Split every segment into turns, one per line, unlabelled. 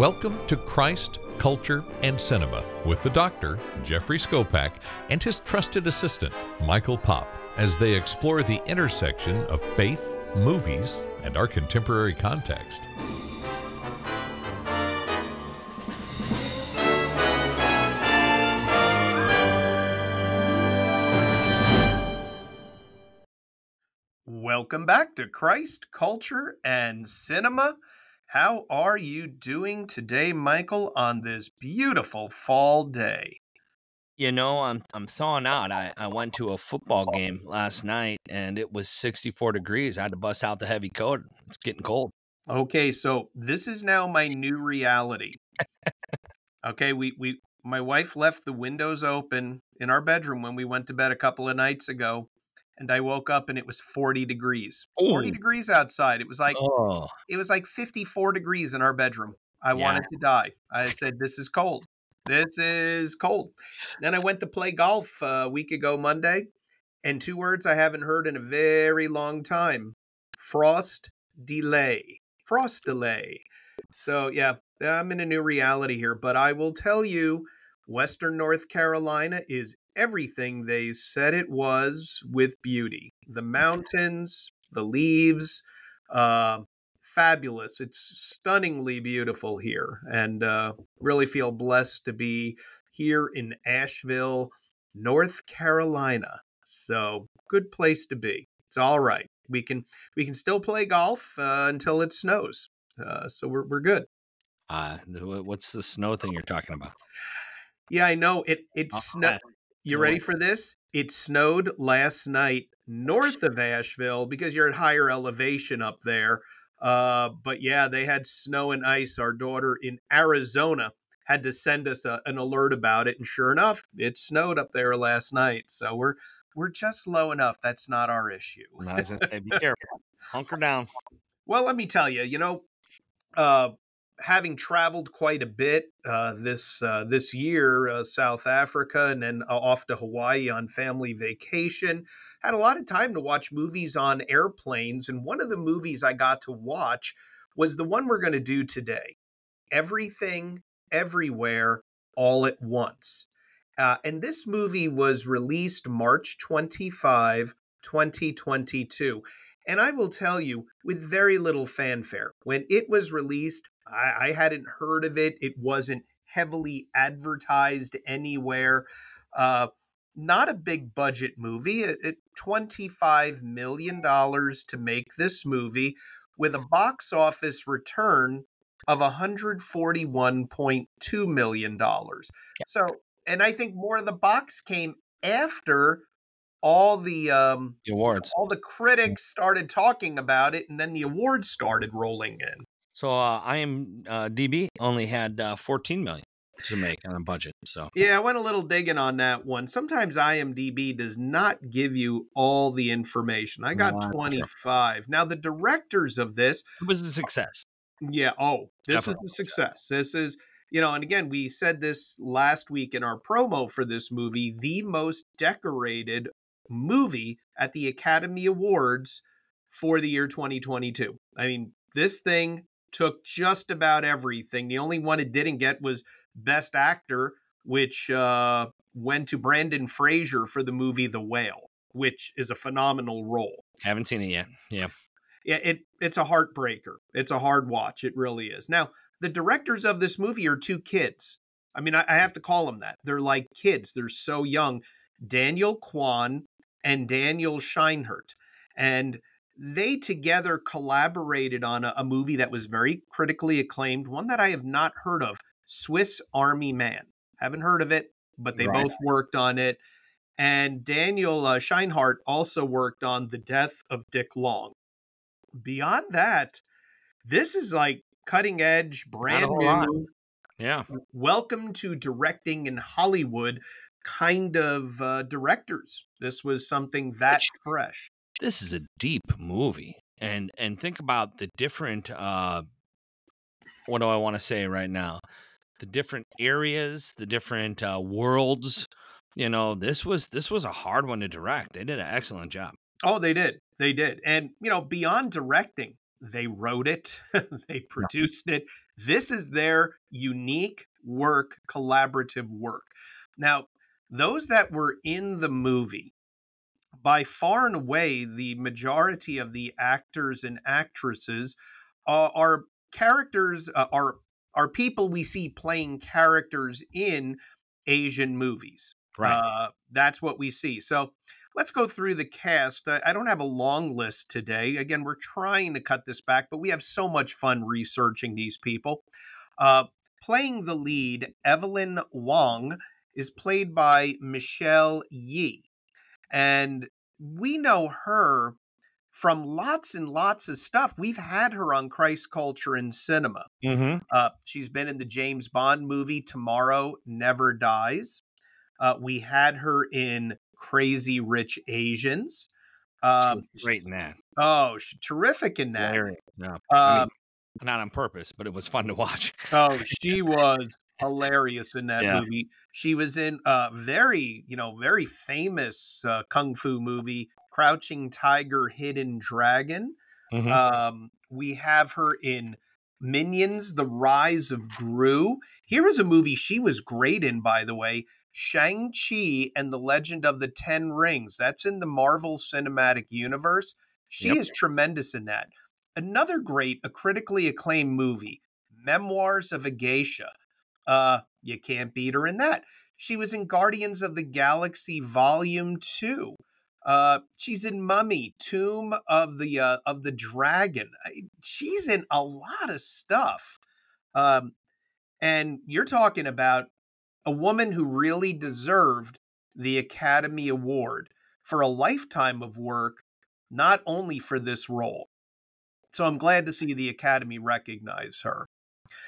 Welcome to Christ, Culture, and Cinema with the doctor, Jeffrey Skopak, and his trusted assistant, Michael Pop, as they explore the intersection of faith, movies, and our contemporary context.
Welcome back to Christ, Culture, and Cinema. How are you doing today, Michael, on this beautiful fall day?
You know, I'm I'm thawing out. I, I went to a football game last night and it was 64 degrees. I had to bust out the heavy coat. It's getting cold.
Okay, so this is now my new reality. okay, we we my wife left the windows open in our bedroom when we went to bed a couple of nights ago and I woke up and it was 40 degrees. Ooh. 40 degrees outside. It was like oh. it was like 54 degrees in our bedroom. I yeah. wanted to die. I said this is cold. This is cold. Then I went to play golf a week ago Monday and two words I haven't heard in a very long time. Frost delay. Frost delay. So yeah, I'm in a new reality here, but I will tell you Western North Carolina is everything they said it was with beauty. The mountains, the leaves, uh, fabulous. It's stunningly beautiful here, and uh, really feel blessed to be here in Asheville, North Carolina. So good place to be. It's all right. We can we can still play golf uh, until it snows. Uh, so we're we're good.
Uh, what's the snow thing you're talking about?
Yeah, I know it. It oh, snowed. You ready for this? It snowed last night north of Asheville because you're at higher elevation up there. Uh, but yeah, they had snow and ice. Our daughter in Arizona had to send us a, an alert about it, and sure enough, it snowed up there last night. So we're we're just low enough. That's not our issue.
I was gonna say, be careful, hunker down.
Well, let me tell you, you know, uh, having traveled quite a bit uh, this uh, this year, uh, South Africa, and then uh, off to Hawaii on family vacation, had a lot of time to watch movies on airplanes. And one of the movies I got to watch was the one we're going to do today, "Everything, Everywhere, All at Once." Uh, and this movie was released March 25, 2022. And I will tell you, with very little fanfare, when it was released, I, I hadn't heard of it. It wasn't heavily advertised anywhere. Uh, not a big budget movie. It, it $25 million to make this movie with a box office return of $141.2 million. Yeah. So, and I think more of the box came after all the um
the awards.
all the critics started talking about it and then the awards started rolling in.
So uh, i am uh, db only had uh, 14 million to make on a budget so.
Yeah i went a little digging on that one. Sometimes imdb does not give you all the information. I got no, 25 sure. now the directors of this
it was a success.
Yeah oh this Definitely. is a success. This is you know, and again, we said this last week in our promo for this movie the most decorated movie at the Academy Awards for the year 2022. I mean, this thing took just about everything. The only one it didn't get was Best Actor, which uh, went to Brendan Fraser for the movie The Whale, which is a phenomenal role.
Haven't seen it yet. Yeah.
Yeah, it it's a heartbreaker. It's a hard watch. It really is. Now, the directors of this movie are two kids. I mean, I, I have to call them that. They're like kids. They're so young. Daniel Kwan and Daniel Scheinert. And they together collaborated on a, a, movie that was very critically acclaimed, one that I have not heard of Swiss Army Man. Haven't heard of it, but they right. both worked on it. And Daniel uh, Scheinert also worked on The Death of Dick Long. Beyond that, this is like cutting edge, brand new. Lot.
Yeah.
Welcome to directing in Hollywood kind of uh, directors. This was something that fresh.
This is a deep movie, and and think about the different. Uh, what do I want to say right now? The different areas, the different uh, worlds. You know, this was this was a hard one to direct. They did an excellent job.
Oh, they did. They did. And you know, beyond directing, they wrote it, they produced it, This is their unique work, collaborative work. Now, those that were in the movie, by far and away, the majority of the actors and actresses uh, are characters, uh, are are people we see playing characters in Asian movies.
Right.
Uh, that's what we see. So let's go through the cast. I, I don't have a long list today. Again, we're trying to cut this back, but we have so much fun researching these people. Uh, playing the lead, Evelyn Wong is played by Michelle Yeoh. And we know her from lots and lots of stuff. We've had her on Christ Culture and Cinema.
mm-hmm.
Uh, she's been in the James Bond movie Tomorrow Never Dies. Uh, we had her in Crazy Rich Asians. Um,
great in that.
oh, she's terrific in that.
Yeah. I
Uh,
mean, not on purpose, but it was fun to watch.
Oh, she was hilarious in that
Yeah.
movie. She was in a very, you know, very famous uh, kung fu movie, Crouching Tiger, Hidden Dragon.
Mhm.
Um, we have her in Minions: The Rise of Gru. Here is a movie she was great in, by the way. Shang Chi and the Legend of the Ten Rings. That's in the Marvel Cinematic Universe. She
Yep.
is tremendous in that. Another great, a critically acclaimed movie, Memoirs of a Geisha. Uh, you can't beat her in that. She was in Guardians of the Galaxy Volume Two. Uh, she's in Mummy, Tomb of the uh, of the Dragon. She's in a lot of stuff. Um, and you're talking about a woman who really deserved the Academy Award for a lifetime of work, not only for this role. So I'm glad to see the Academy recognize her.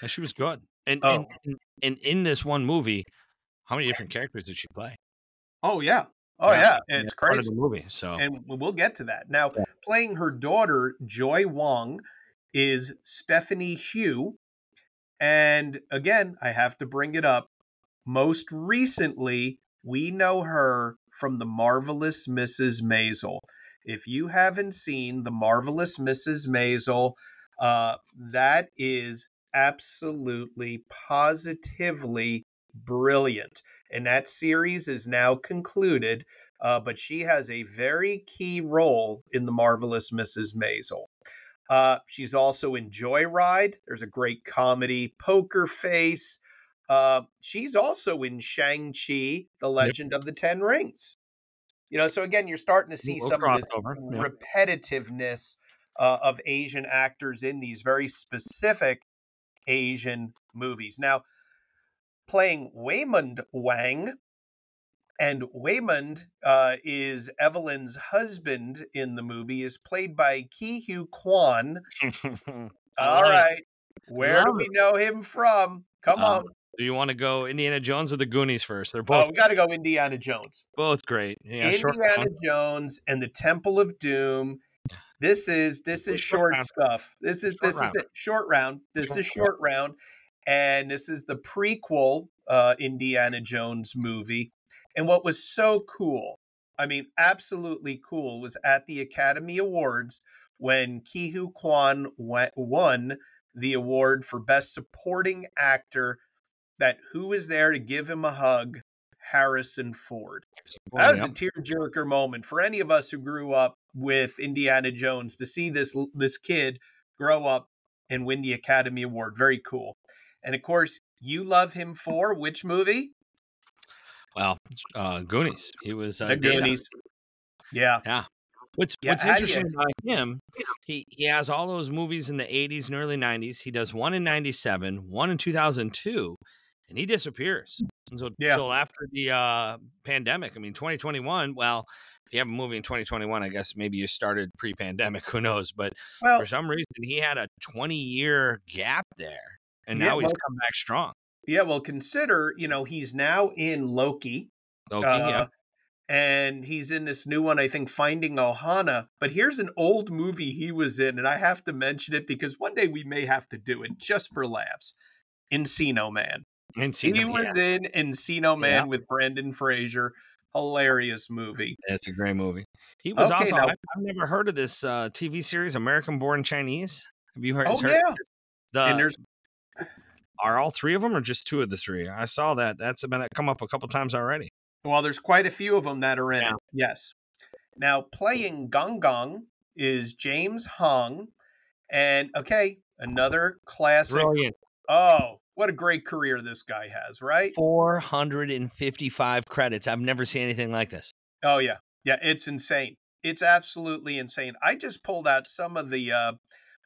And she was good. And,
Oh.
and, and in this one movie, how many different characters did she play?
Oh yeah, oh yeah, it's
Part of
crazy.
the movie. So
and we'll get to that. Now, playing her daughter, Joy Wong, is Stephanie Hsu. And again, I have to bring it up. Most recently, we know her from The Marvelous Mrs. Maisel. If you haven't seen The Marvelous Mrs. Maisel, uh, that is absolutely, positively brilliant. And that series is now concluded uh, but she has a very key role in the marvelous Mrs. Maisel. Uh, she's also in Joyride. There's a great comedy, Poker Face. Uh, she's also in Shang Chi: The Legend of the Ten Rings. You know, so again, you're starting to see some of this
yeah.
repetitiveness uh, of Asian actors in these very specific Asian movies. Now, playing Waymond Wang, and Waymond uh, is Evelyn's husband in the movie, is played by Ke Huy
Quan.
All
it.
right, where do we know him from? Come
Um,
on.
Do you want to go Indiana Jones or the Goonies first? They're
Oh,
both
we got to go Indiana Jones.
both great. Yeah,
Indiana. Jones and the Temple of Doom. This is this is
Short
short stuff. This is
Short
this
round.
is it. Short round. This
Short
is short round, and this is the prequel uh, Indiana Jones movie. And what was so cool, I mean, absolutely cool, was at the Academy Awards when Ke Huy Quan wa- won the award for Best Supporting Actor. That who was there to give him a hug? Harrison Ford. That was a tearjerker moment for any of us who grew up with Indiana Jones to see this this kid grow up and win the Academy Award. Very cool. And of course, you love him for which movie?
Well, uh, Goonies. He was uh,
the. Goonies. Yeah.
What's
Yeah,
What's interesting about him? He he has all those movies in the '80s and early '90s. He does one in '97, one in 2002, and he disappears until,
Yeah.
until after the uh, pandemic. I mean, 2021. Well, if you have a movie in 2021, I guess maybe you started pre-pandemic. Who knows? But
Well,
for some reason, he had a 20 year gap there, and
Yeah,
now he's
well-
come back strong.
yeah, well, consider, you know, he's now in Loki.
Loki,
uh,
yeah.
And he's in this new one, I think, Finding Ohana. But here's an old movie he was in, and I have to mention it because one day we may have to do it just for laughs. Encino Man.
And
He was
yeah,
in Encino Man
Yeah.
with Brendan Fraser. Hilarious movie.
That's a great movie. He was
Okay,
also.
now-
I've, I've never heard of this uh, TV series, American Born Chinese. Have you heard?
Oh
heard
yeah,
The,
and there's
are all three of them or just two of the three? I saw that. That's been come up a couple times already.
Well, there's quite a few of them that are in
Yeah.
it. Yes. Now, playing Gong Gong is James Hong. And okay, another classic.
Brilliant.
Oh, what a great career this guy has, right?
455 credits. I've never seen anything like this.
Oh, yeah. Yeah, it's insane. It's absolutely insane. I just pulled out some of the uh,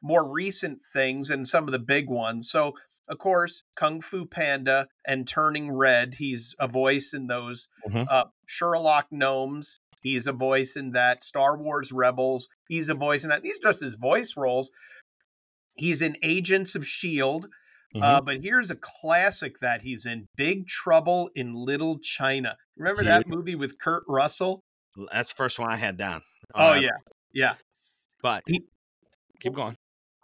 more recent things and some of the big ones. So, of course, Kung Fu Panda and Turning Red, he's a voice in those.
Mhm.
Uh, Sherlock Gnomes, he's a voice in that. Star Wars Rebels, he's a voice in that. These are just his voice roles. He's in Agents of S.H.I.E.L.D.
Mm-hmm.
Uh, but here's a classic that he's in Big Trouble in Little China. Remember
Yeah.
that movie with Kurt Russell?
That's the first one I had down.
Oh,
Uh,
yeah. Yeah.
But
He-
keep going.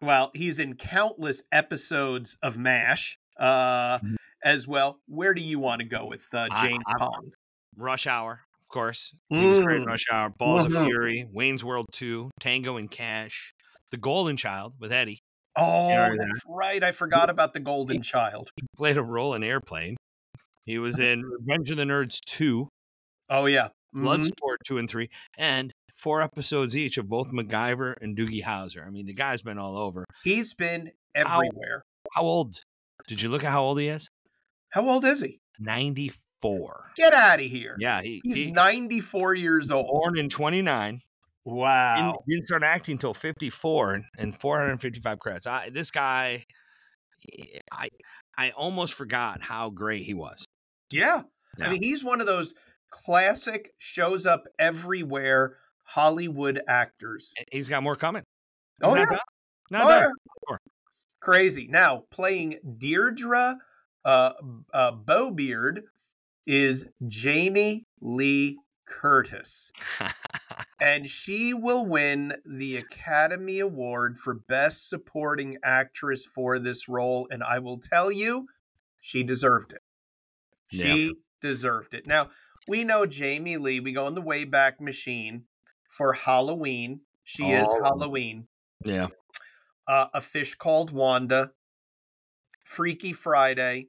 Well, he's in countless episodes of MASH uh,
Mhm.
as well. Where do you want to go with uh, James
I-
Hong?
Rush Hour, of course. He was great in
Mm.
Rush Hour. Balls
Mhm.
of Fury, Wayne's World 2, Tango and Cash, The Golden Child with Eddie.
Oh, that's right. I forgot about the Golden Child.
He played a role in Airplane. He was in Revenge of the Nerds 2,
Oh, yeah. Mhm.
Bloodsport 2 and 3, and four episodes each of both MacGyver and Doogie Howser. I mean, the guy's been all over.
He's been
How-
everywhere.
How old? Did you look at how old he is?
How old is he?
94.
Get out of here.
Yeah, he,
He's
he
94 years old.
born in 29.
Wow.
Didn't, didn't start acting until 54 and- and 455 credits. I, this guy, I I almost forgot how great he was.
Yeah.
Yeah.
I mean, he's one of those classic, shows up everywhere Hollywood actors.
And He's got more coming. He's
Oh,
not
yeah.
Not
Oh, yeah.
Sure.
Crazy. Now, playing Deirdre uh, uh, Bowbeard is Jamie Lee Curtis. and she will win the Academy Award for Best Supporting Actress for this role. And I will tell you, she deserved it. She deserved it. Now, we know Jamie Lee, we go in the Wayback Machine for Halloween. She is
Oh.
Halloween.
yeah.
Uh, a Fish Called Wanda, Freaky Friday.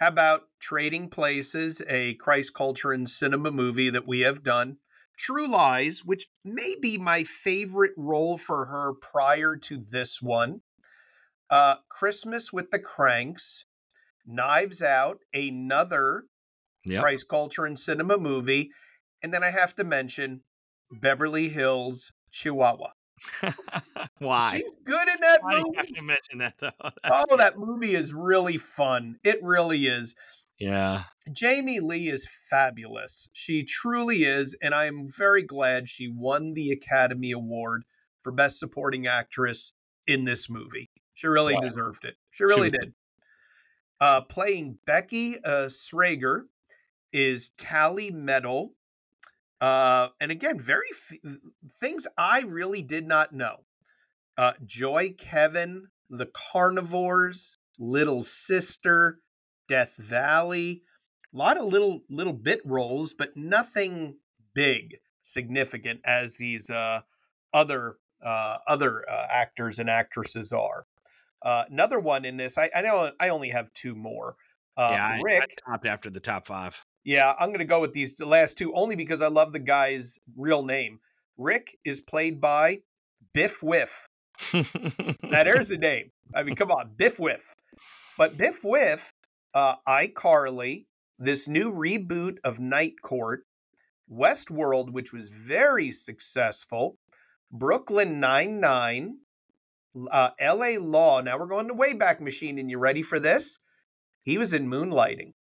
How about Trading Places, a Christ Culture and Cinema movie that we have done? True Lies, which may be my favorite role for her prior to this one. Uh, Christmas with the Cranks, Knives Out, another
Yep.
Christ Culture and Cinema movie. And then I have to mention Beverly Hills Chihuahua.
Why?
She's good in that
Why
movie.
have to mention that though?
Oh, that movie is really fun. It really is.
yeah.
Jamie Lee is fabulous. She truly is, and I am very glad she won the Academy Award for Best Supporting Actress in this movie. She really
Wow.
deserved it. She really
She-
did. Uh, playing Becky uh, Srager is Tallie Medel. Uh, and again, very f- things I really did not know. Uh, Joy Kevin, The Carnivores, Little Sister, Death Valley, a lot of little little bit roles, but nothing big, significant as these uh, other uh, other uh, actors and actresses are. Uh, another one in this, I, I know I only have two more. Uh,
yeah. I,
Rick,
I topped after the top five.
Yeah, I'm going to go with these last two only because I love the guy's real name. Rick is played by Biff Wiff. Now there's the name. I mean, come on, Biff Wiff. But Biff Wiff, uh, iCarly, this new reboot of Night Court, Westworld, which was very successful, Brooklyn Nine Nine, uh, L.A. Law. Now we're going to Wayback Machine, and you ready for this? He was in Moonlighting.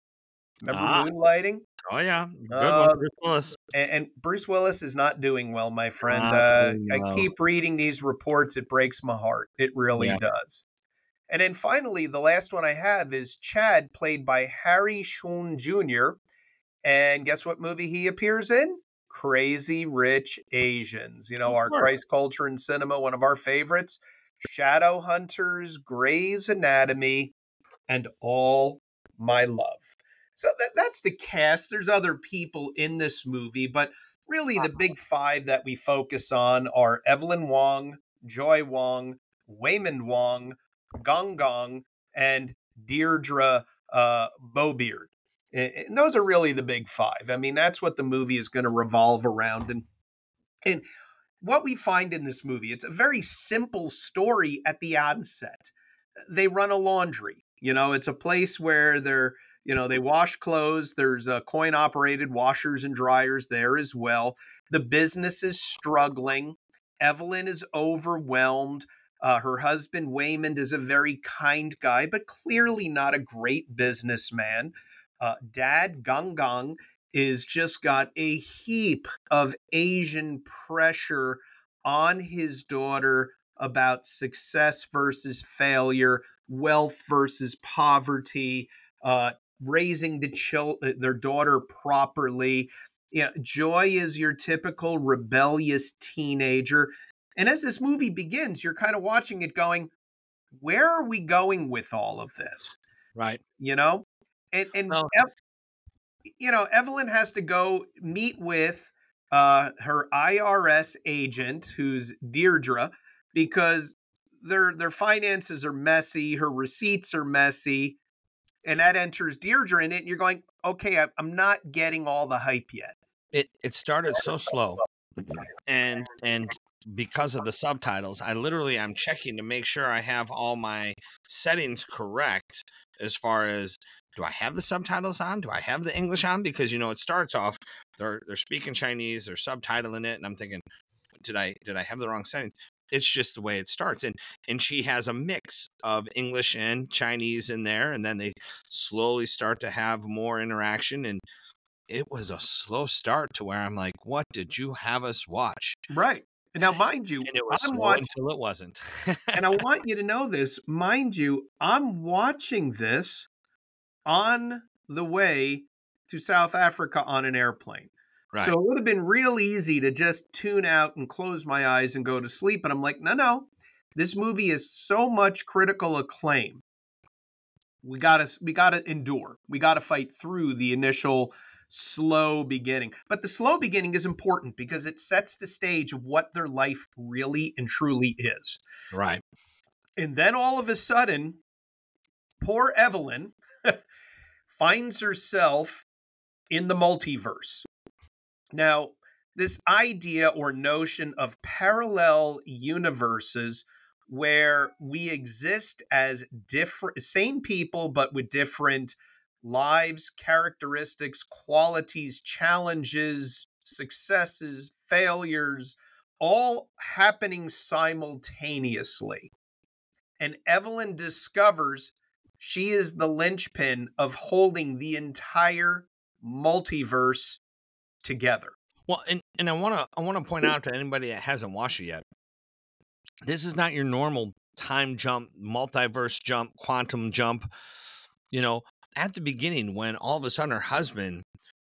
Remember
Ah.
Moonlighting?
oh yeah. Good
Uh,
one. Bruce Willis.
and, and Bruce Willis is not doing well, my friend. Uh,
doing
I keep reading these reports; it breaks my heart. It really
Yeah.
does. And then finally, the last one I have is Chad, played by Harry Shum Jr. And guess what movie he appears in? Crazy Rich Asians. You know, our. Christ culture and cinema, one of our favorites. Shadow Hunters, Grey's Anatomy, and All My Love. So that, that's the cast. There's other people in this movie, but really the big five that we focus on are Evelyn Wong, Joy Wong, Waymond Wong, Gong Gong, and Deirdre uh, Beaubeard. And those are really the big five. I mean, that's what the movie is going to revolve around. And and what we find in this movie, it's a very simple story at the onset. They run a laundry. You know, it's a place where they're, you know, they wash clothes. There's a coin operated washers and dryers there as well. The business is struggling. Evelyn is overwhelmed. Uh, her husband, Waymond, is a very kind guy, but clearly not a great businessman. Uh, Dad, Gong Gong, is just got a heap of Asian pressure on his daughter about success versus failure, wealth versus poverty, uh, raising the chil- uh, their daughter properly. Yeah, Joy is your typical rebellious teenager. And as this movie begins, you're kind of watching it going, where are we going with all of this?
Right.
You know? And and you know, Evelyn has to go meet with uh, her IRS agent, who's Deirdre, because their their finances are messy, her receipts are messy, and that enters Deirdre in it. And you're going, okay, I'm not getting all the hype yet.
It it started so slow, and and because of the subtitles, I literally I'm checking to make sure I have all my settings correct as far as do I have the subtitles on? Do I have the English on? Because you know it starts off they're they're speaking Chinese, they're subtitling it, and I'm thinking, did I did I have the wrong settings? It's just the way it starts, and and she has a mix of English and Chinese in there, and then they slowly start to have more interaction, and it was a slow start to where I'm like, what did you have us watch?
Right. Now, mind you,
and it was I'm watching, until it wasn't.
and I want you to know this. Mind you, I'm watching this on the way to South Africa on an airplane. Right. So it would have been real easy to just tune out and close my eyes and go to sleep. And I'm like, no, no, this movie is so much critical acclaim. We gotta we gotta endure. We gotta fight through the initial slow beginning. But the slow beginning is important because it sets the stage of what their life really and truly is.
Right.
And then all of a sudden, poor Evelyn finds herself in the multiverse. Now, this idea or notion of parallel universes where we exist as different same people but with different lives, characteristics, qualities, challenges, successes, failures, all happening simultaneously. And Evelyn discovers she is the linchpin of holding the entire multiverse together.
Well, and, and I want to I want to point out to anybody that hasn't watched it yet. This is not your normal time jump, multiverse jump, quantum jump. You know, at the beginning when all of a sudden her husband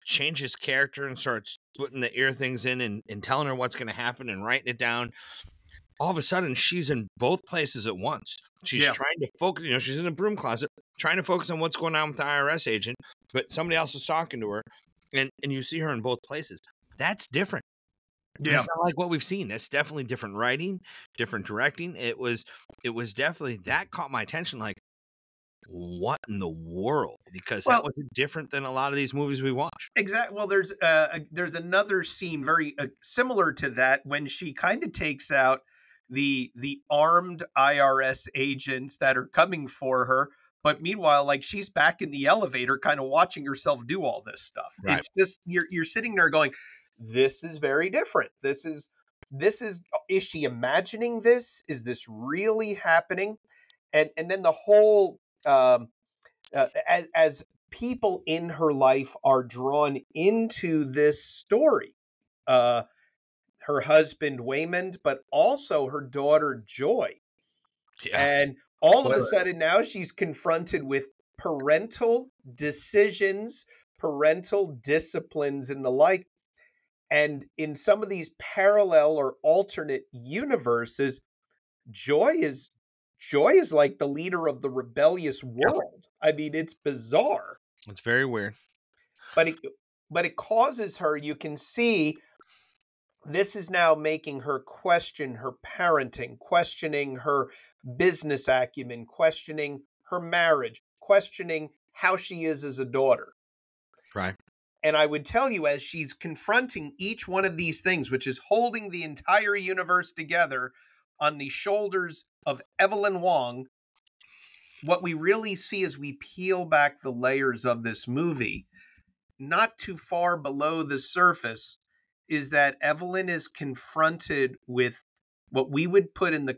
changes character and starts putting the ear things in and, and telling her what's going to happen and writing it down all of a sudden she's in both places at once she's yeah. trying to focus you know she's in the broom closet trying to focus on what's going on with the irs agent but somebody else is talking to her and and you see her in both places that's different yeah. It's not like what we've seen. That's definitely different writing, different directing. It was it was definitely that caught my attention like what in the world? Because well, that was different than a lot of these movies we watch.
Exactly. Well, there's uh, there's another scene very uh, similar to that when she kind of takes out the the armed IRS agents that are coming for her. But meanwhile, like she's back in the elevator, kind of watching herself do all this stuff. Right. It's just you're you're sitting there going, "This is very different. This is this is uh, is she imagining this? Is this really happening?" And and then the whole um, uh, as, as people in her life are drawn into this story. Uh, her husband Waymond, but also her daughter Joy. Yeah. And all of a sudden now she's confronted with parental decisions, parental disciplines, and the like. And in some of these parallel or alternate universes, Joy is Joy is like the leader of the rebellious world. I mean, it's bizarre.
It's very weird.
But it but it causes her, you can see this is now making her question her parenting, questioning her business acumen, questioning her marriage, questioning how she is as a daughter.
Right.
And I would tell you, as she's confronting each one of these things, which is holding the entire universe together on the shoulders of Evelyn Wong, what we really see as we peel back the layers of this movie, not too far below the surface, is that Evelyn is confronted with what we would put in the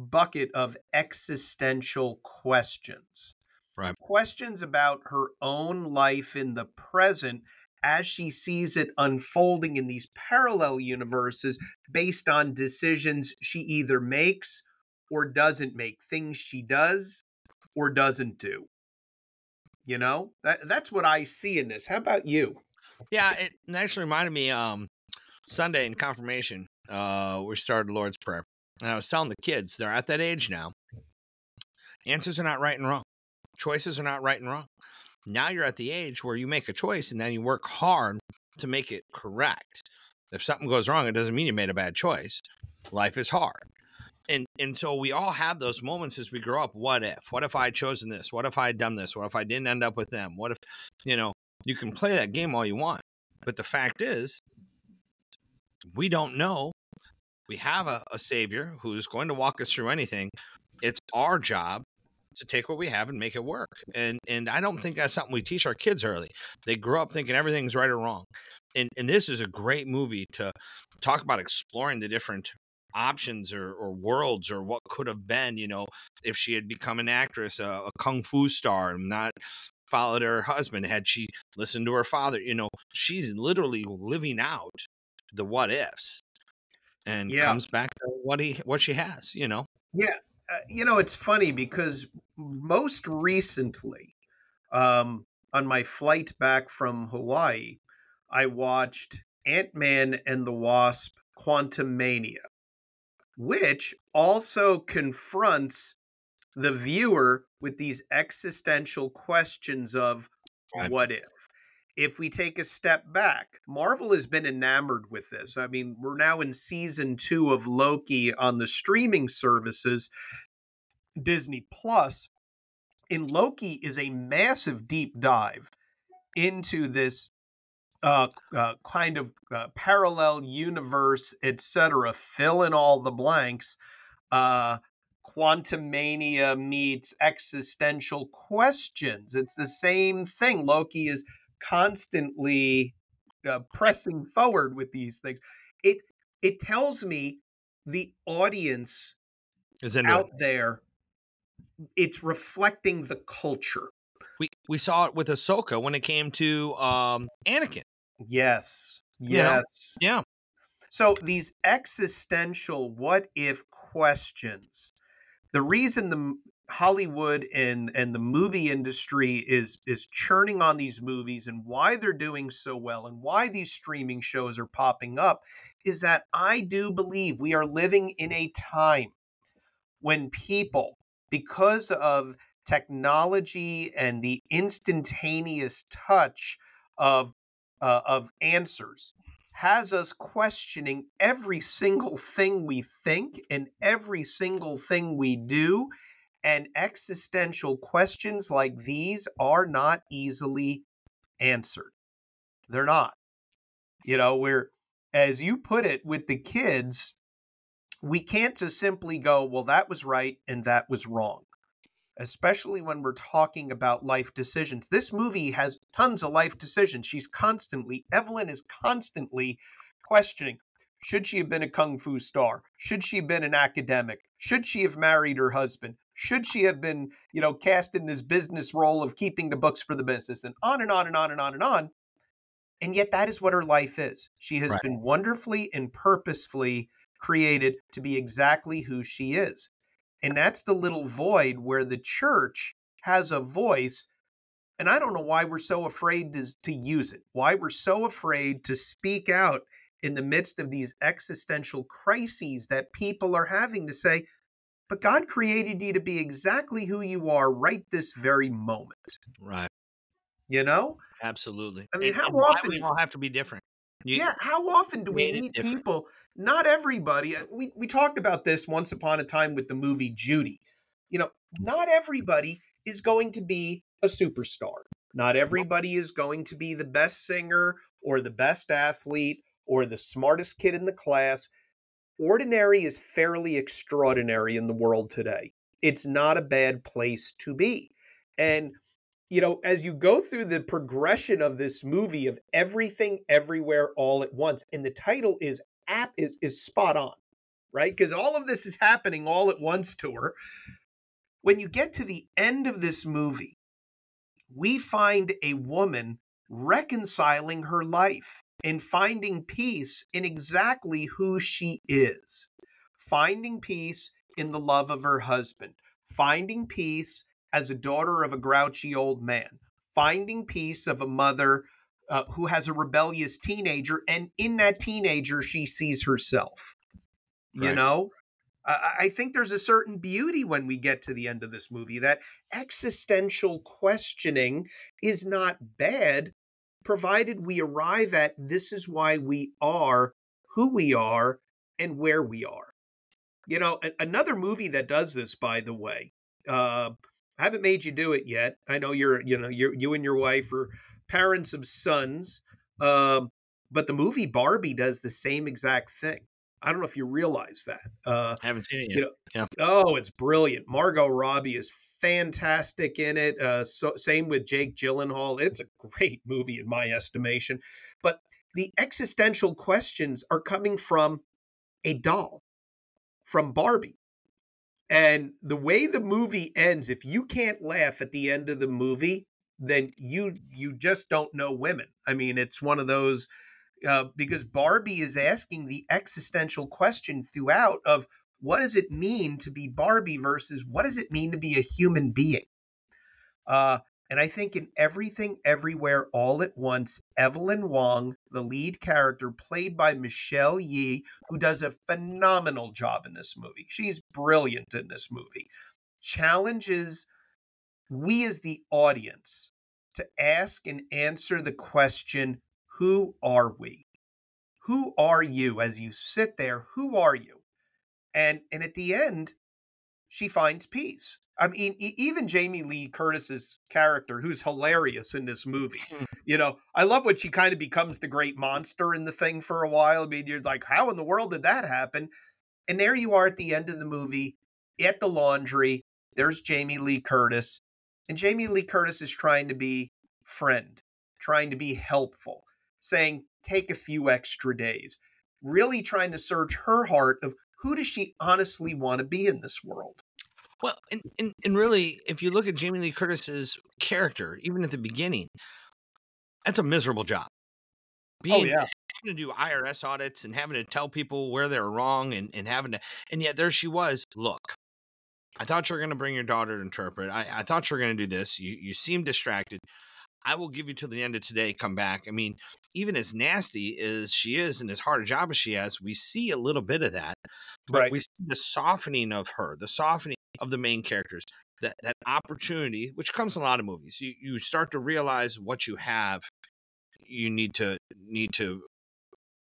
bucket of existential questions.
Right.
Questions about her own life in the present as she sees it unfolding in these parallel universes based on decisions she either makes or doesn't make, things she does or doesn't do. You know, that, that's what I see in this. How about you?
Yeah, it actually reminded me um Sunday in confirmation, uh, we started Lord's Prayer. And I was telling the kids, they're at that age now. Answers are not right and wrong. Choices are not right and wrong. Now you're at the age where you make a choice and then you work hard to make it correct. If something goes wrong, it doesn't mean you made a bad choice. Life is hard. And and so we all have those moments as we grow up. What if? What if I had chosen this? What if I had done this? What if I didn't end up with them? What if, you know, you can play that game all you want. But the fact is, we don't know. We have a, a savior who's going to walk us through anything. It's our job to take what we have and make it work. And and I don't think that's something we teach our kids early. They grow up thinking everything's right or wrong. And and this is a great movie to talk about exploring the different options or, or worlds or what could have been, you know, if she had become an actress, a, a kung fu star, and not followed her husband, had she listened to her father, you know, she's literally living out the what ifs and
Yeah.
comes back to what he what she has, you know.
Yeah, uh, you know it's funny because most recently, um, on my flight back from Hawaii, I watched Ant Man and the Wasp: Quantumania, which also confronts the viewer with these existential questions of what if. If we take a step back, Marvel has been enamored with this. I mean, we're now in season two of Loki on the streaming services, Disney Plus. In Loki is a massive deep dive into this uh, uh, kind of uh, parallel universe, etc. Fill in all the blanks. Uh, Quantumania meets existential questions. It's the same thing. Loki is constantly uh, pressing forward with these things. It it tells me the audience
Is
out
it.
there it's reflecting the culture.
We we saw it with Ahsoka when it came to um Anakin.
Yes.
You know?
Yes.
Yeah.
So these existential what if questions. The reason the Hollywood and and the movie industry is is churning on these movies and why they're doing so well and why these streaming shows are popping up is that I do believe we are living in a time when people because of technology and the instantaneous touch of uh, of answers has us questioning every single thing we think and every single thing we do and existential questions like these are not easily answered they're not you know we're as you put it with the kids we can't just simply go well that was right and that was wrong especially when we're talking about life decisions. This movie has tons of life decisions. She's constantly, Evelyn is constantly questioning should she have been a kung fu star? Should she have been an academic? Should she have married her husband? Should she have been, you know, cast in this business role of keeping the books for the business? And on and on and on and on and on. And yet, that is what her life is. She has
Right.
been wonderfully and purposefully created to be exactly who she is. And that's the little void where the church has a voice. And I don't know why we're so afraid to, to use it, why we're so afraid to speak out in the midst of these existential crises that people are having to say, but God created you to be exactly who you are right this very moment.
Right.
You know?
Absolutely.
I mean,
And-
how
and
often-
we all have to be different. You-
yeah, how often do we meet people? Not everybody. uh, We we talked about this once upon a time with the movie Judy. You know, not everybody is going to be a superstar. Not everybody is going to be the best singer or the best athlete or the smartest kid in the class. Ordinary is fairly extraordinary in the world today. It's not a bad place to be. And, you know, as you go through the progression of this movie of everything, everywhere, all at once, and the title is app is, is spot on, right? Because all of this is happening all at once to her. When you get to the end of this movie, we find a woman reconciling her life and finding peace in exactly who she is. Finding peace in the love of her husband, finding peace as a daughter of a grouchy old man, finding peace of a mother uh, who has a rebellious teenager, and in that teenager, she sees herself. You
Right.
know? I think there's a certain beauty when we get to the end of this movie that existential questioning is not bad, provided we arrive at this is why we are who we are and where we are. You know, a- another movie that does this, by the way, uh, I haven't made you do it yet. I know you're, you know, you're, you and your wife are parents of sons, um, but the movie Barbie does the same exact thing. I don't know if you realize that. Uh, I
haven't seen it yet.
you know, oh, it's brilliant. Margot Robbie is fantastic in it. Uh, so same with Jake Gyllenhaal. It's a great movie in my estimation. But the existential questions are coming from a doll, from Barbie. And the way the movie ends, if you can't laugh at the end of the movie, then you you just don't know women. I mean, it's one of those uh, because Barbie is asking the existential question throughout of what does it mean to be Barbie versus what does it mean to be a human being? Uh, and I think in Everything Everywhere All at Once, Evelyn Wong, the lead character, played by Michelle Yeoh, who does a phenomenal job in this movie. She's brilliant in this movie. Challenges we as the audience to ask and answer the question who are we? Who are you as you sit there? Who are you? And and at the end, she finds peace. I mean, even Jamie Lee Curtis's character, who's hilarious in this movie, hmm. you know, I love when she kind of becomes the great monster in the thing for a while. I mean, you're like, how in the world did that happen? And there you are at the end of the movie at the laundry. There's Jamie Lee Curtis, and Jamie Lee Curtis is trying to be friend, trying to be helpful, saying, take a few extra days, really trying to search her heart of who does she honestly want to be in this world?
Well, and, and and really, if you look at Jamie Lee Curtis's character, even at the beginning, that's a miserable job. Oh, Being, yeah having to do IRS audits and having to tell people where they're wrong and, and having to and yet there she was. Look, I thought you were gonna bring your daughter to interpret. I, I thought you were gonna do this. You you seem distracted. I will give you till the end of today, come back. I mean, even as nasty as she is and as hard a job as she has, we see a little bit of that. But
Right.
we see the softening of her, the softening of the main characters, that that opportunity, which comes in a lot of movies. You you start to realize what you have you need to need to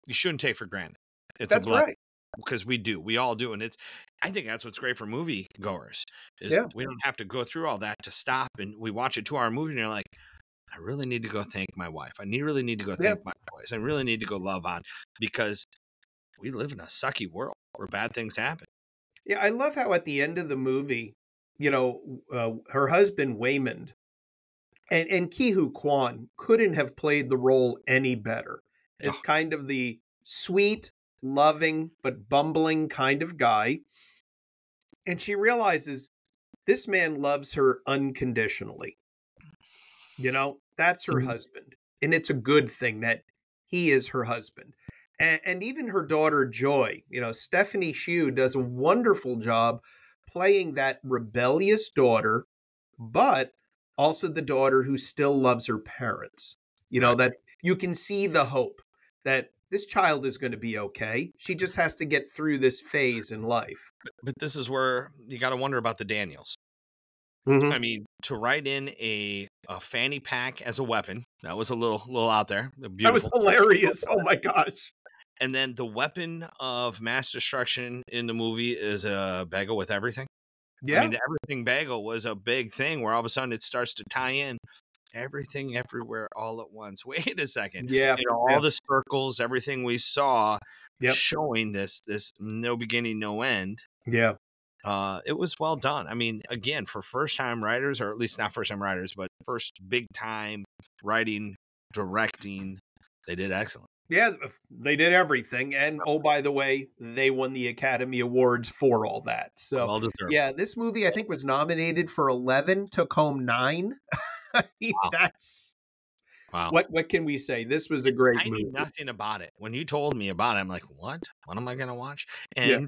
you shouldn't take for granted. It's
That's
a blessing
right.
because we do. We all do. And it's I think that's what's great for movie goers is
Yeah.
we don't have to go through all that to stop and we watch a two hour movie and you're like, I really need to go thank my wife. I need really need to go thank my boys. I really need to go love on because we live in a sucky world where bad things happen.
Yeah, I love how at the end of the movie, you know, uh, her husband Waymond and and Ke Huy Quan couldn't have played the role any better. As
Oh.
kind of the sweet, loving but bumbling kind of guy, and she realizes this man loves her unconditionally. You know, that's her
Mhm.
husband, and it's a good thing that he is her husband. And, and even her daughter Joy, you know, Stephanie Hsu does a wonderful job playing that rebellious daughter, but also the daughter who still loves her parents. You know, that you can see the hope that this child is going to be okay. She just has to get through this phase in life.
But this is where you got to wonder about the Daniels.
Mhm.
I mean, to write in a a fanny pack as a weapon, that was a little little out there.
That was hilarious. Oh my gosh.
and then the weapon of mass destruction in the movie is a bagel with everything.
Yeah.
I mean, the everything bagel was a big thing where all of a sudden it starts to tie in everything everywhere all at once. Wait a second.
yeah.
Know, all
yeah.
the circles, everything we saw
Yep.
showing this this no beginning, no end.
Yeah.
Uh, it was well done. I mean, again, for first time writers, or at least not first time writers, but first big time writing, directing, they did excellent.
Yeah, they did everything. And oh, by the way, they won the Academy Awards for all that. So,
well
yeah, this movie I think was nominated for 11, took home nine. I mean,
Wow.
That's
Wow.
what what can we say? This was a great
I
movie.
knew nothing about it. When you told me about it, I'm like, what? What am I going to watch?
Yeah.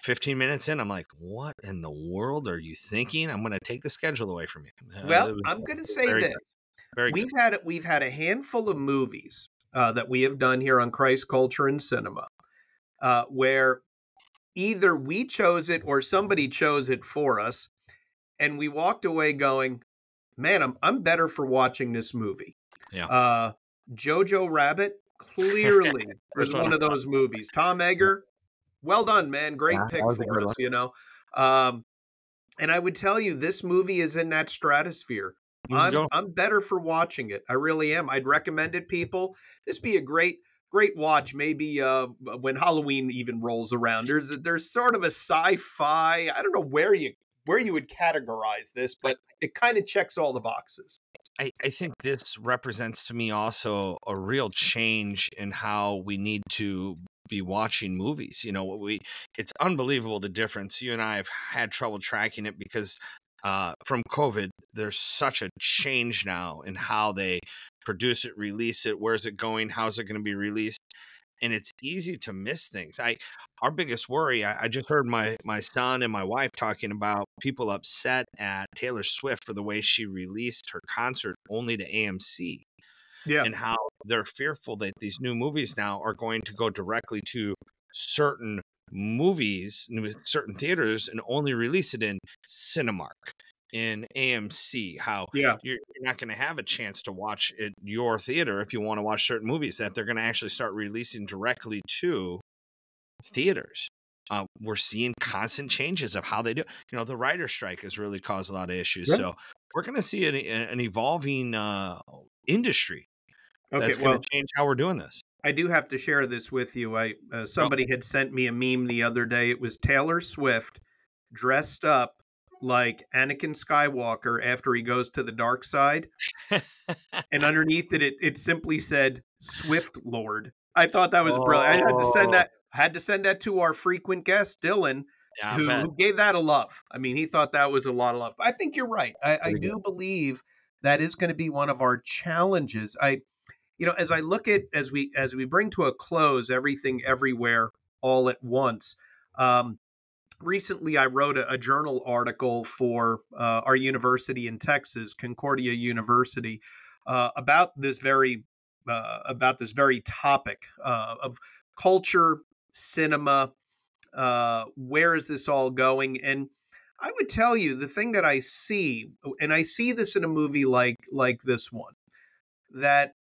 And 15 minutes in, I'm like, what in the world are you thinking? I'm going to take the schedule away from you. Uh,
Well,
was
I'm going to say this.
good. Very
we've
good.
had we've had a handful of movies uh, that we have done here on Christ Culture and Cinema, uh, where either we chose it or somebody chose it for us, and we walked away going, "Man, I'm I'm better for watching this movie."
Yeah.
Uh, Jojo Rabbit clearly was one
one.
of those movies. Tom Egger, well done, man. Great
Yeah,
pick
that was a
for us. You know. Um, and I would tell you, this movie is in that stratosphere. I'm. I'm better for watching it. I really am. I'd recommend it, people. This be a great, great watch. Maybe uh, when Halloween even rolls around. There's there's sort of a sci-fi. I don't know where you where you would categorize this, but it kind of checks all the boxes.
I, I think this represents to me also a real change in how we need to be watching movies. You know, what we it's unbelievable the difference. You and I have had trouble tracking it because uh, from COVID, there's such a change now in how they produce it, release it, where's it going, how's it going to be released, and it's easy to miss things. I our biggest worry. I, I just heard my my son and my wife talking about people upset at Taylor Swift for the way she released her concert only to AMC
Yeah,
and how they're fearful that these new movies now are going to go directly to certain movies, certain theaters, and only release it in Cinemark, in AMC. How
yeah,
you're, you're not going to have a chance to watch at your theater if you want to watch certain movies that they're going to actually start releasing directly to theaters. Uh, we're seeing constant changes of how they do. You know, the writer strike has really caused a lot of issues. So we're going to see an, an evolving uh, industry
Okay,
that's going
well,
change how we're doing this.
I do have to share this with you. I uh, somebody had sent me a meme the other day. It was Taylor Swift dressed up like Anakin Skywalker after he goes to the dark side, and underneath it, it, it simply said "Swift Lord." I thought that was brilliant. I had to send
Oh.
that. Had to send that to our frequent guest Dylan,
Yeah,
who, who gave that a love. I mean, he thought that was a lot of love. I think you're right. I, I do believe that is going to be one of our challenges. I, you know, as I look at as we as we bring to a close everything everywhere all at once. Um, recently, I wrote a, a journal article for uh, our university in Texas, Concordia University, uh, about this very uh, about this very topic uh, of culture, cinema. Uh, where is this all going? And I would tell you the thing that I see, and I see this in a movie like like this one, that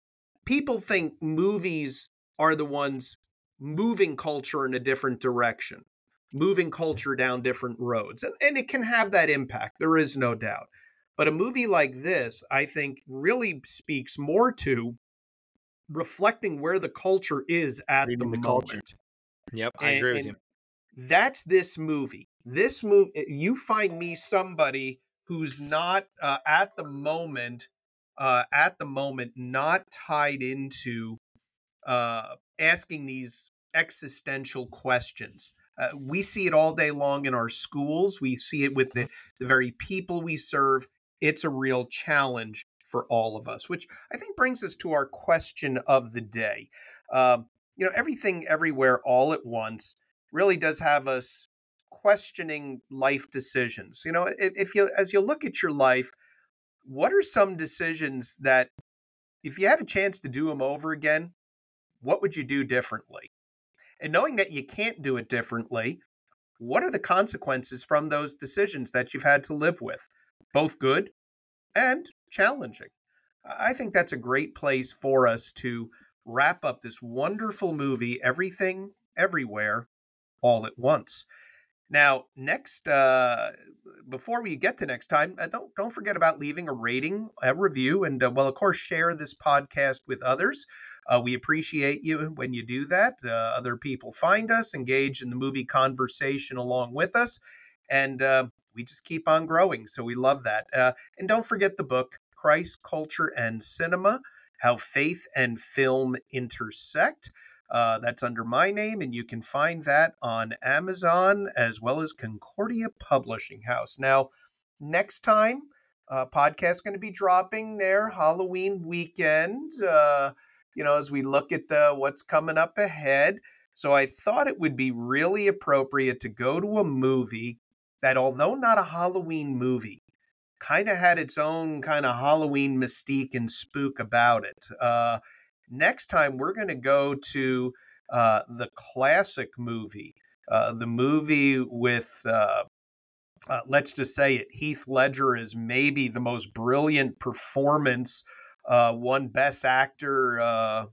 people think movies are the ones moving culture in a different direction, moving culture down different roads, and, and it can have that impact. There is no doubt. But a movie like this, I think, really speaks more to reflecting where the culture is at the,
the
moment.
culture. Yep, I
And-
agree with you.
That's this movie. This movie, you find me somebody who's not uh, at the moment, uh, at the moment, not tied into uh, asking these existential questions. Uh, we see it all day long in our schools. We see it with the, the very people we serve. It's a real challenge for all of us, which I think brings us to our question of the day. Um, you know, everything, everywhere, all at once really does have us questioning life decisions. You know, if, if you, as you look at your life, what are some decisions that, if you had a chance to do them over again, what would you do differently? And knowing that you can't do it differently, what are the consequences from those decisions that you've had to live with, both good and challenging? I think that's a great place for us to wrap up this wonderful movie, Everything, Everywhere, All at Once. Now, next, uh, before we get to next time, uh, don't don't forget about leaving a rating, a review, and uh, well, of course, share this podcast with others. Uh, we appreciate you when you do that. Uh, other people find us, engage in the movie conversation along with us, and uh, we just keep on growing. So we love that. Uh, and don't forget the book, Christ, Culture, and Cinema How Faith and Film Intersect. Uh, that's under my name, and you can find that on Amazon as well as Concordia Publishing House. Now, next time, uh, podcast going to be dropping there Halloween weekend. Uh, you know, as we look at the what's coming up ahead. So I thought it would be really appropriate to go to a movie that, although not a Halloween movie, kind of had its own kind of Halloween mystique and spook about it. Uh, Next time, we're going to go to uh, the classic movie, uh, the movie with, uh, uh, let's just say it, Heath Ledger is maybe the most brilliant performance, uh, won Best Actor, uh,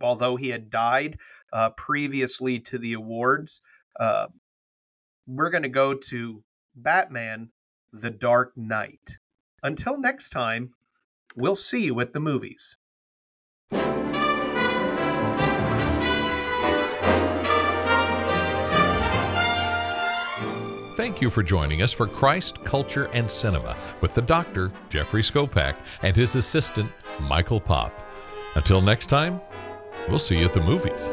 although he had died previously to the awards. we're going to go to Batman The Dark Knight. Until next time, we'll see you at the movies.
You for joining us for Christ, Culture, and Cinema with the doctor, Jeffrey Skopak, and his assistant, Michael Pop. Until next time, we'll see you at the movies.